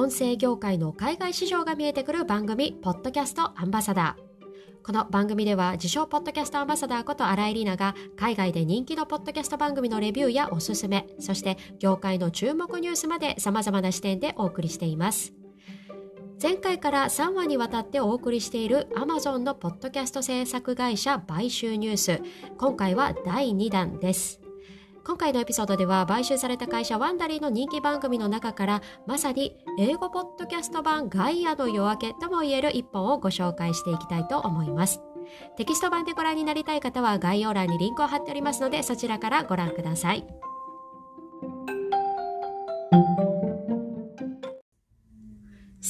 音声業界の海外市場が見えてくる番組、ポッドキャストアンバサダー。この番組では自称ポッドキャストアンバサダーこと新井里奈が海外で人気のポッドキャスト番組のレビューやおすすめ、そして業界の注目ニュースまで様々な視点でお送りしています。前回から3話にわたってお送りしている Amazon のポッドキャスト制作会社買収ニュース。今回は第2弾です。今回のエピソードでは買収された会社ワンダリーの人気番組の中からまさに英語ポッドキャスト版ガイアの夜明けともいえる一本をご紹介していきたいと思います。テキスト版でご覧になりたい方は概要欄にリンクを貼っておりますのでそちらからご覧ください。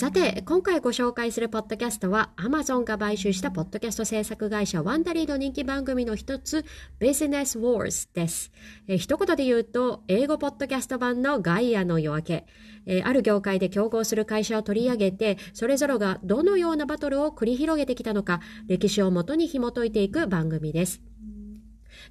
さて、今回ご紹介するポッドキャストは Amazon が買収したポッドキャスト制作会社ワンダリーの人気番組の一つ Business Wars です。え一言で言うと、英語ポッドキャスト版のガイアの夜明け。えある業界で競合する会社を取り上げて、それぞれがどのようなバトルを繰り広げてきたのか、歴史をもとに紐解いていく番組です。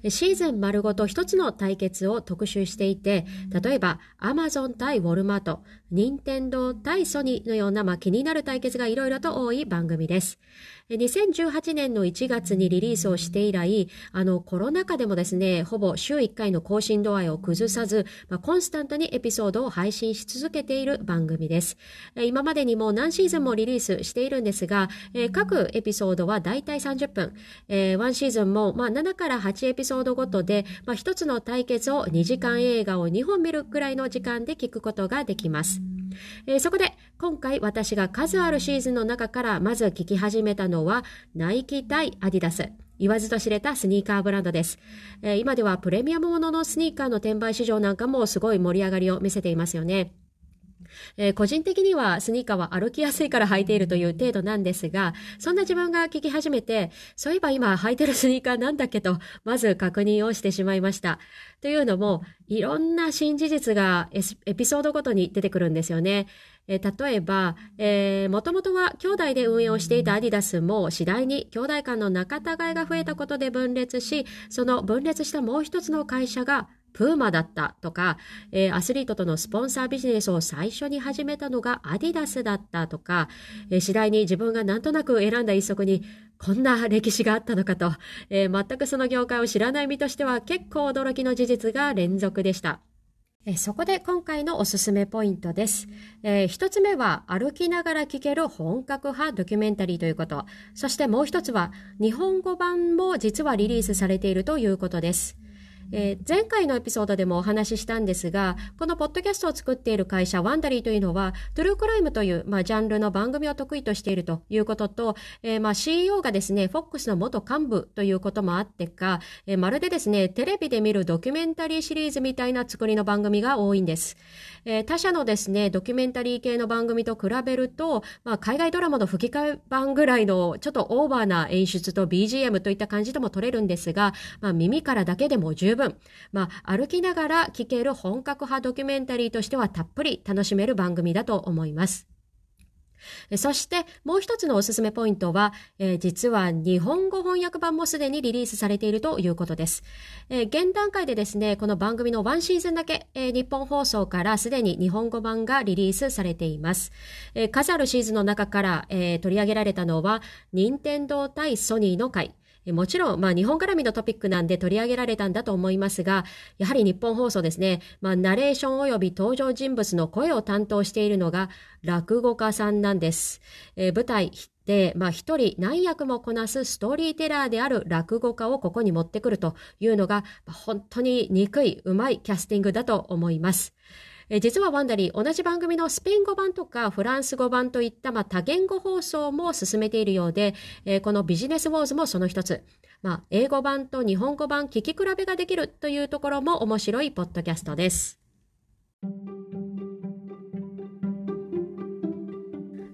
シーズン丸ごと一つの対決を特集していて、例えば Amazon 対ウォルマート、任天堂対ソニーのような、まあ、気になる対決がいろいろと多い番組です。2018年の1月にリリースをして以来、あの、コロナ禍でもですね、ほぼ週1回の更新度合いを崩さず、まあ、コンスタントにエピソードを配信し続けている番組です。今までにも何シーズンもリリースしているんですが、各エピソードはだいたい30分、1シーズンも、まあ、7から8エピピソードごとで、まあ、1つの対決を2時間映画を2本見るくらいの時間で聞くことができます。えー、そこで今回私が数あるシーズンの中からまず聞き始めたのはナイキ対アディダス。言わずと知れたスニーカーブランドです。えー、今ではプレミアムもののスニーカーの転売市場なんかもすごい盛り上がりを見せていますよね。えー、個人的にはスニーカーは歩きやすいから履いているという程度なんですが、そんな自分が聞き始めて、そういえば今履いてるスニーカーなんだっけと、まず確認をしてしまいました。というのも、いろんな新事実がエピソードごとに出てくるんですよね。えー、例えば、えー、もともとは兄弟で運営をしていたアディダスも次第に兄弟間の仲違いが増えたことで分裂し、その分裂したもう一つの会社がプーマだったとか、えー、アスリートとのスポンサービジネスを最初に始めたのがアディダスだったとか、えー、次第に自分がなんとなく選んだ一足にこんな歴史があったのかと、えー、全くその業界を知らない身としては結構驚きの事実が連続でした。えそこで今回のおすすめポイントです。えー、一つ目は歩きながら聞ける本格派ドキュメンタリーということ。そしてもう一つは日本語版も実はリリースされているということです。えー、前回のエピソードでもお話ししたんですが、このポッドキャストを作っている会社ワンダリーというのは、トゥルークライムという、まあ、ジャンルの番組を得意としているということと、えー、まあ CEO がですね、フォックスの元幹部ということもあってか、えー、まるでですね、テレビで見るドキュメンタリーシリーズみたいな作りの番組が多いんです。えー、他社のですね、ドキュメンタリー系の番組と比べると、まあ、海外ドラマの吹き替え版ぐらいのちょっとオーバーな演出と BGM といった感じとも取れるんですが、まあ、耳からだけでも十分。分まあ、歩きながら聞ける本格派ドキュメンタリーとしてはたっぷり楽しめる番組だと思います。そしてもう一つのおすすめポイントは、えー、実は日本語翻訳版もすでにリリースされているということです。えー、現段階でですね、この番組のワンシーズンだけ、えー、日本放送からすでに日本語版がリリースされています。え数あるシーズンの中から、え取り上げられたのは、任天堂対ソニーの回、もちろん、まあ、日本絡みのトピックなんで取り上げられたんだと思いますが、やはり日本放送ですね、まあ、ナレーション及び登場人物の声を担当しているのが落語家さんなんです。えー、舞台で、まあ、一人何役もこなすストーリーテラーである落語家をここに持ってくるというのが、本当に憎い、うまいキャスティングだと思います。え実はワンダリー、同じ番組のスペイン語版とかフランス語版といった、まあ、多言語放送も進めているようで、え、このビジネスウォーズもその一つ。まあ、英語版と日本語版聞き比べができるというところも面白いポッドキャストです。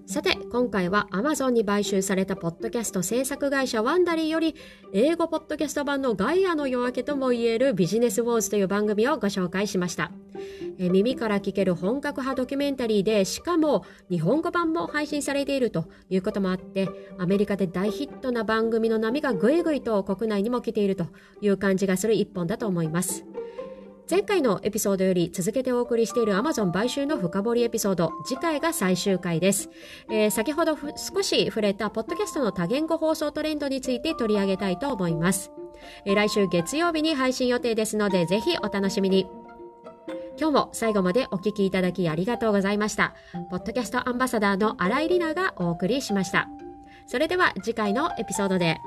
さて、今回は Amazon に買収されたポッドキャスト制作会社ワンダリーより、英語ポッドキャスト版のガイアの夜明けともいえるビジネスウォーズという番組をご紹介しました。え耳から聞ける本格派ドキュメンタリーで、しかも日本語版も配信されているということもあって、アメリカで大ヒットな番組の波がぐいぐいと国内にも来ているという感じがする一本だと思います。前回のエピソードより続けてお送りしている Amazon 買収の深掘りエピソード、次回が最終回です。えー、先ほど少し触れたポッドキャストの多言語放送トレンドについて取り上げたいと思います。え、来週月曜日に配信予定ですので、ぜひお楽しみに。今日も最後までお聴きいただきありがとうございました。ポッドキャストアンバサダーの新井里奈がお送りしました。それでは次回のエピソードで。